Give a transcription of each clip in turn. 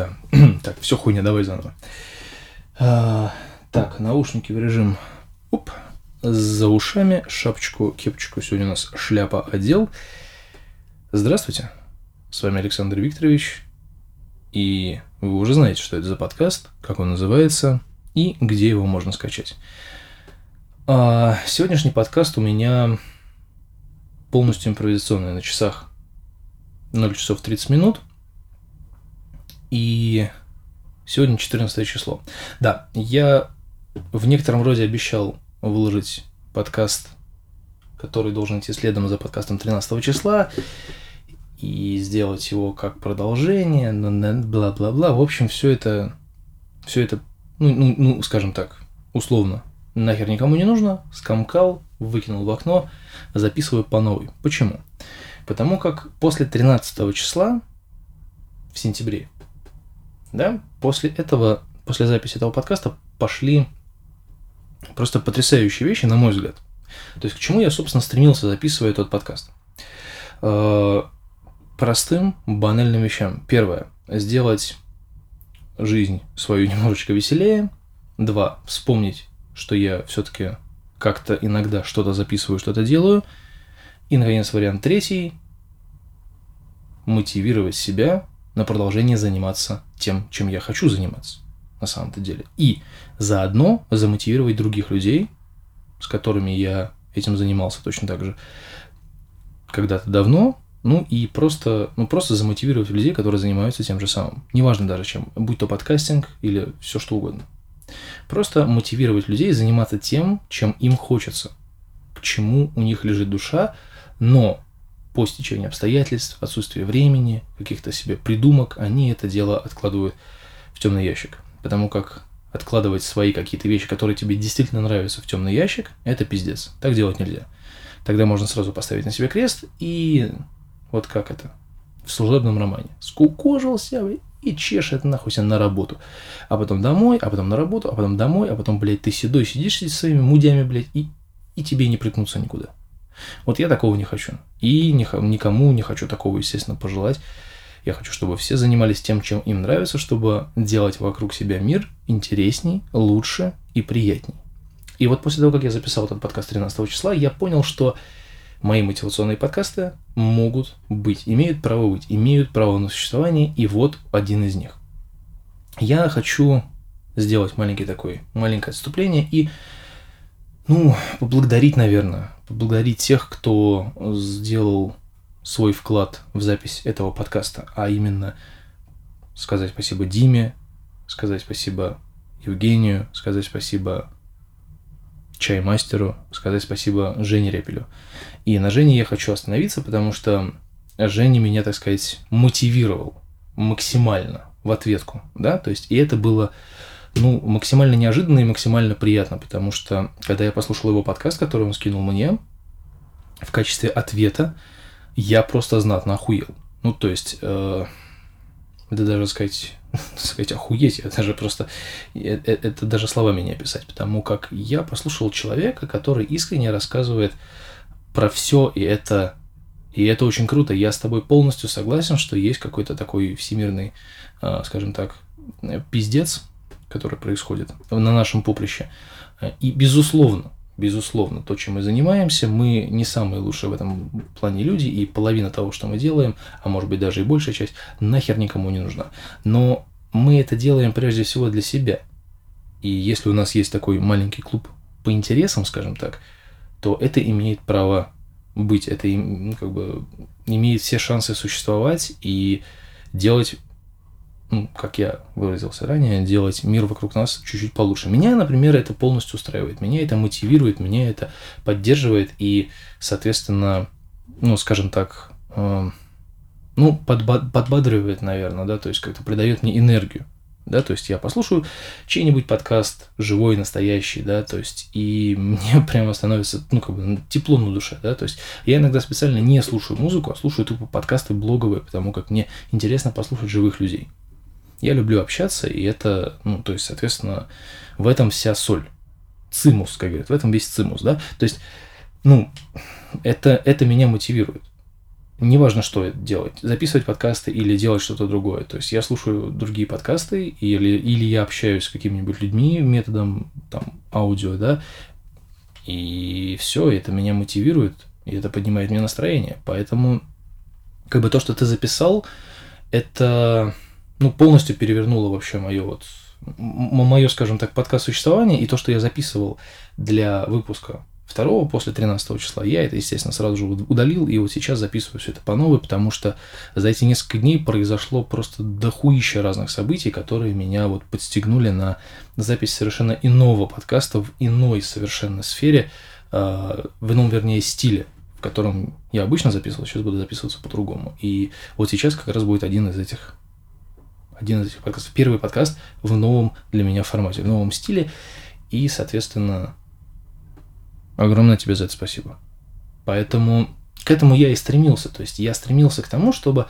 да. так, все хуйня, давай заново. А, так, наушники в режим оп, за ушами, шапочку, кепочку. Сегодня у нас шляпа одел. Здравствуйте, с вами Александр Викторович. И вы уже знаете, что это за подкаст, как он называется и где его можно скачать. А сегодняшний подкаст у меня полностью импровизационный на часах 0 часов 30 минут. И сегодня 14 число. Да, я в некотором роде обещал выложить подкаст, который должен идти следом за подкастом 13 числа, и сделать его как продолжение, бла-бла-бла. В общем, все это, все это, ну, ну, ну, скажем так, условно, нахер никому не нужно, скомкал, выкинул в окно, записываю по новой. Почему? Потому как после 13 числа в сентябре, да, после этого, после записи этого подкаста пошли просто потрясающие вещи, на мой взгляд. То есть к чему я, собственно, стремился, записывая этот подкаст? Э, простым, банальным вещам. Первое. Сделать жизнь свою немножечко веселее. Два. Вспомнить, что я все-таки как-то иногда что-то записываю, что-то делаю. И, наконец, вариант третий – мотивировать себя на продолжение заниматься тем, чем я хочу заниматься на самом-то деле. И заодно замотивировать других людей, с которыми я этим занимался точно так же когда-то давно, ну и просто, ну просто замотивировать людей, которые занимаются тем же самым. Неважно даже чем, будь то подкастинг или все что угодно. Просто мотивировать людей заниматься тем, чем им хочется, к чему у них лежит душа, но по стечению обстоятельств, отсутствия времени, каких-то себе придумок, они это дело откладывают в темный ящик. Потому как откладывать свои какие-то вещи, которые тебе действительно нравятся в темный ящик, это пиздец. Так делать нельзя. Тогда можно сразу поставить на себе крест и вот как это в служебном романе. Скукожился и чешет нахуй себя на работу. А потом домой, а потом на работу, а потом домой, а потом, блядь, ты седой сидишь со своими мудями, блядь, и, и тебе не прикнуться никуда. Вот я такого не хочу. И никому не хочу такого, естественно, пожелать. Я хочу, чтобы все занимались тем, чем им нравится, чтобы делать вокруг себя мир интересней, лучше и приятней. И вот после того, как я записал этот подкаст 13 числа, я понял, что мои мотивационные подкасты могут быть, имеют право быть, имеют право на существование, и вот один из них. Я хочу сделать маленький такой, маленькое отступление и, ну, поблагодарить, наверное, поблагодарить тех, кто сделал свой вклад в запись этого подкаста, а именно сказать спасибо Диме, сказать спасибо Евгению, сказать спасибо чаймастеру, сказать спасибо Жене Репелю. И на Жене я хочу остановиться, потому что Женя меня, так сказать, мотивировал максимально в ответку, да, то есть и это было ну, максимально неожиданно и максимально приятно, потому что, когда я послушал его подкаст, который он скинул мне, в качестве ответа, я просто знатно охуел. Ну, то есть, э, это даже сказать, сказать охуеть, это даже просто, это, это даже словами не описать, потому как я послушал человека, который искренне рассказывает про все, и это, и это очень круто. Я с тобой полностью согласен, что есть какой-то такой всемирный, э, скажем так, пиздец, который происходит на нашем поприще. И безусловно, безусловно, то, чем мы занимаемся, мы не самые лучшие в этом плане люди, и половина того, что мы делаем, а может быть даже и большая часть, нахер никому не нужна. Но мы это делаем прежде всего для себя. И если у нас есть такой маленький клуб по интересам, скажем так, то это имеет право быть, это ну, как бы имеет все шансы существовать и делать ну, как я выразился ранее, делать мир вокруг нас чуть-чуть получше. Меня, например, это полностью устраивает, меня это мотивирует, меня это поддерживает и, соответственно, ну, скажем так, э, ну, подба- подбадривает, наверное, да, то есть как-то придает мне энергию, да, то есть я послушаю чей-нибудь подкаст живой, настоящий, да, то есть и мне прямо становится, ну, как бы тепло на душе, да, то есть я иногда специально не слушаю музыку, а слушаю тупо подкасты блоговые, потому как мне интересно послушать живых людей. Я люблю общаться, и это, ну, то есть, соответственно, в этом вся соль. Цимус, как говорят, в этом весь цимус, да. То есть, ну, это, это меня мотивирует. неважно, что делать, записывать подкасты или делать что-то другое. То есть я слушаю другие подкасты или, или я общаюсь с какими-нибудь людьми методом там, аудио, да, и все, это меня мотивирует, и это поднимает мне настроение. Поэтому, как бы то, что ты записал, это ну, полностью перевернуло вообще мое вот мое, скажем так, подкаст существования и то, что я записывал для выпуска второго после 13 числа, я это, естественно, сразу же удалил, и вот сейчас записываю все это по новой, потому что за эти несколько дней произошло просто дохуище разных событий, которые меня вот подстегнули на запись совершенно иного подкаста в иной совершенно сфере, э, в ином, вернее, стиле, в котором я обычно записывал, сейчас буду записываться по-другому. И вот сейчас как раз будет один из этих один из этих подкастов, первый подкаст в новом для меня формате, в новом стиле, и, соответственно, Огромное тебе за это спасибо. Поэтому к этому я и стремился. То есть я стремился к тому, чтобы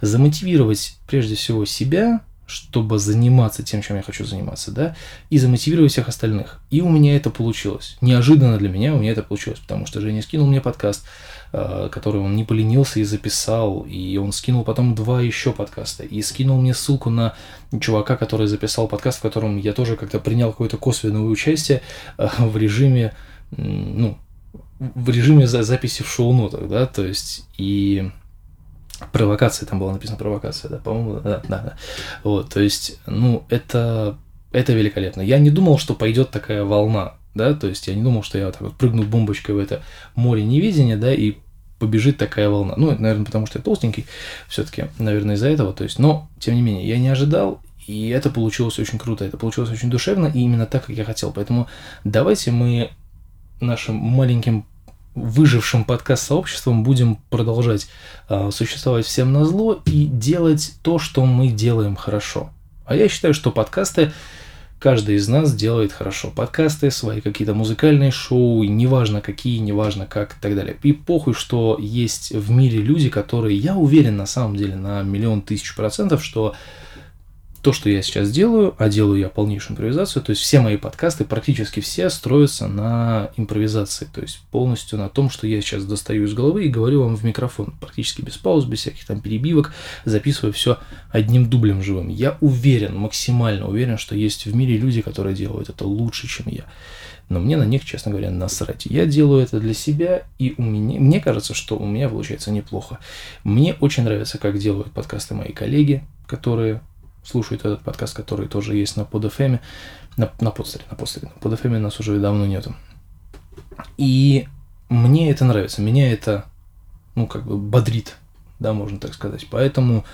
замотивировать прежде всего себя, чтобы заниматься тем, чем я хочу заниматься, да, и замотивировать всех остальных. И у меня это получилось. Неожиданно для меня у меня это получилось, потому что Женя скинул мне подкаст, э, который он не поленился и записал, и он скинул потом два еще подкаста, и скинул мне ссылку на чувака, который записал подкаст, в котором я тоже как-то принял какое-то косвенное участие э, в режиме ну, в режиме записи в шоу-нотах, да, то есть и провокация, там была написана провокация, да, по-моему, да, да, да. Вот, то есть, ну, это, это великолепно. Я не думал, что пойдет такая волна, да, то есть я не думал, что я вот так вот прыгну бомбочкой в это море неведения, да, и побежит такая волна. Ну, наверное, потому что я толстенький, все-таки, наверное, из-за этого, то есть, но, тем не менее, я не ожидал, и это получилось очень круто, это получилось очень душевно, и именно так, как я хотел. Поэтому давайте мы нашим маленьким выжившим подкаст-сообществом будем продолжать э, существовать всем на зло и делать то, что мы делаем хорошо. А я считаю, что подкасты каждый из нас делает хорошо. Подкасты, свои какие-то музыкальные шоу, неважно какие, неважно как и так далее. И похуй, что есть в мире люди, которые, я уверен на самом деле на миллион тысяч процентов, что то, что я сейчас делаю, а делаю я полнейшую импровизацию, то есть все мои подкасты, практически все строятся на импровизации, то есть полностью на том, что я сейчас достаю из головы и говорю вам в микрофон, практически без пауз, без всяких там перебивок, записываю все одним дублем живым. Я уверен, максимально уверен, что есть в мире люди, которые делают это лучше, чем я. Но мне на них, честно говоря, насрать. Я делаю это для себя, и у меня, мне кажется, что у меня получается неплохо. Мне очень нравится, как делают подкасты мои коллеги, которые слушают этот подкаст, который тоже есть на PodFM, на, на подстере, на подстере. На PodFM нас уже давно нету. И мне это нравится, меня это, ну, как бы бодрит, да, можно так сказать. Поэтому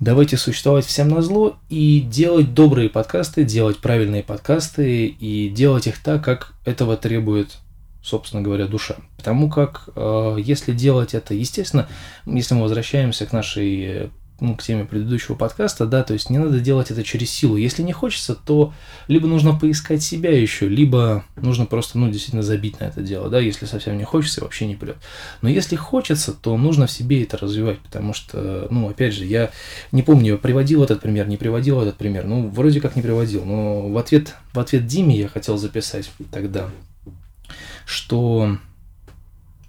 давайте существовать всем на зло и делать добрые подкасты, делать правильные подкасты и делать их так, как этого требует собственно говоря, душа. Потому как э, если делать это, естественно, если мы возвращаемся к нашей ну, к теме предыдущего подкаста, да, то есть не надо делать это через силу. Если не хочется, то либо нужно поискать себя еще, либо нужно просто, ну, действительно забить на это дело, да, если совсем не хочется, вообще не прет. Но если хочется, то нужно в себе это развивать, потому что, ну, опять же, я не помню, приводил этот пример, не приводил этот пример, ну, вроде как не приводил, но в ответ, в ответ Диме я хотел записать тогда, что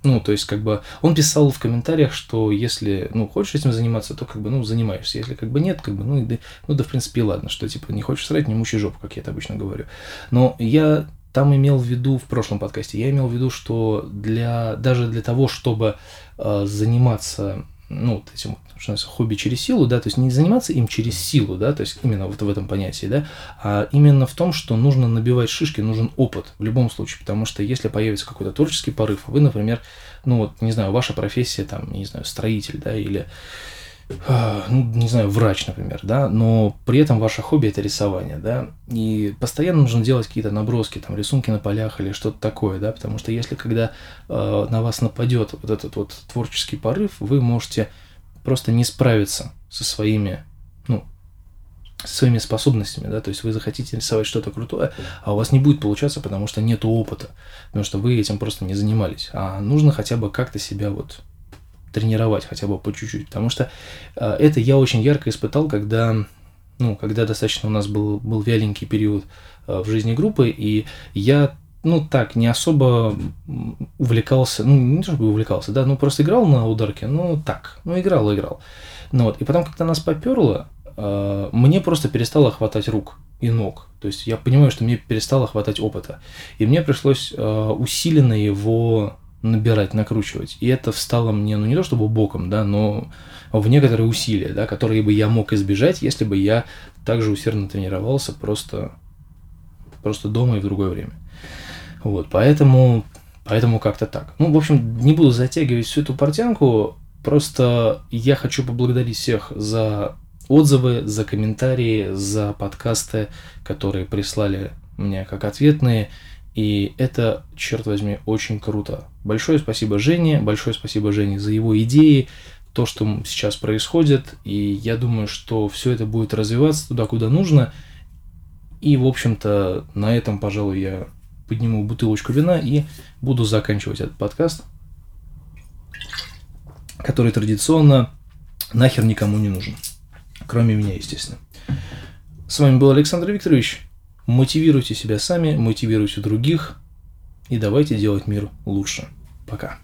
ну, то есть, как бы, он писал в комментариях, что если, ну, хочешь этим заниматься, то, как бы, ну, занимаешься. Если, как бы, нет, как бы, ну, да, ну, да, в принципе, ладно, что, типа, не хочешь срать, не мучай жопу, как я это обычно говорю. Но я там имел в виду, в прошлом подкасте, я имел в виду, что для, даже для того, чтобы э, заниматься, ну, вот этим что называется, хобби через силу, да, то есть не заниматься им через силу, да, то есть именно вот в этом понятии, да, а именно в том, что нужно набивать шишки, нужен опыт в любом случае, потому что если появится какой-то творческий порыв, вы, например, ну вот, не знаю, ваша профессия, там, не знаю, строитель, да, или ну, не знаю, врач, например, да, но при этом ваше хобби это рисование, да, и постоянно нужно делать какие-то наброски, там, рисунки на полях или что-то такое, да, потому что если когда э, на вас нападет вот этот вот творческий порыв, вы можете просто не справиться со своими, ну, со своими способностями, да, то есть вы захотите рисовать что-то крутое, а у вас не будет получаться, потому что нет опыта, потому что вы этим просто не занимались, а нужно хотя бы как-то себя вот тренировать хотя бы по чуть-чуть, потому что э, это я очень ярко испытал, когда, ну, когда достаточно у нас был, был вяленький период э, в жизни группы, и я ну так, не особо увлекался, ну не то чтобы увлекался, да, ну просто играл на ударке, ну так, ну играл, играл. Ну вот, и потом, когда нас поперло, э, мне просто перестало хватать рук и ног. То есть я понимаю, что мне перестало хватать опыта. И мне пришлось э, усиленно его набирать, накручивать. И это встало мне, ну не то чтобы боком, да, но в некоторые усилия, да, которые бы я мог избежать, если бы я также усердно тренировался просто, просто дома и в другое время. Вот, поэтому, поэтому как-то так. Ну, в общем, не буду затягивать всю эту портянку, просто я хочу поблагодарить всех за отзывы, за комментарии, за подкасты, которые прислали мне как ответные. И это, черт возьми, очень круто. Большое спасибо Жене, большое спасибо Жене за его идеи, то, что сейчас происходит. И я думаю, что все это будет развиваться туда, куда нужно. И, в общем-то, на этом, пожалуй, я подниму бутылочку вина и буду заканчивать этот подкаст, который традиционно нахер никому не нужен. Кроме меня, естественно. С вами был Александр Викторович. Мотивируйте себя сами, мотивируйте других и давайте делать мир лучше. Пока.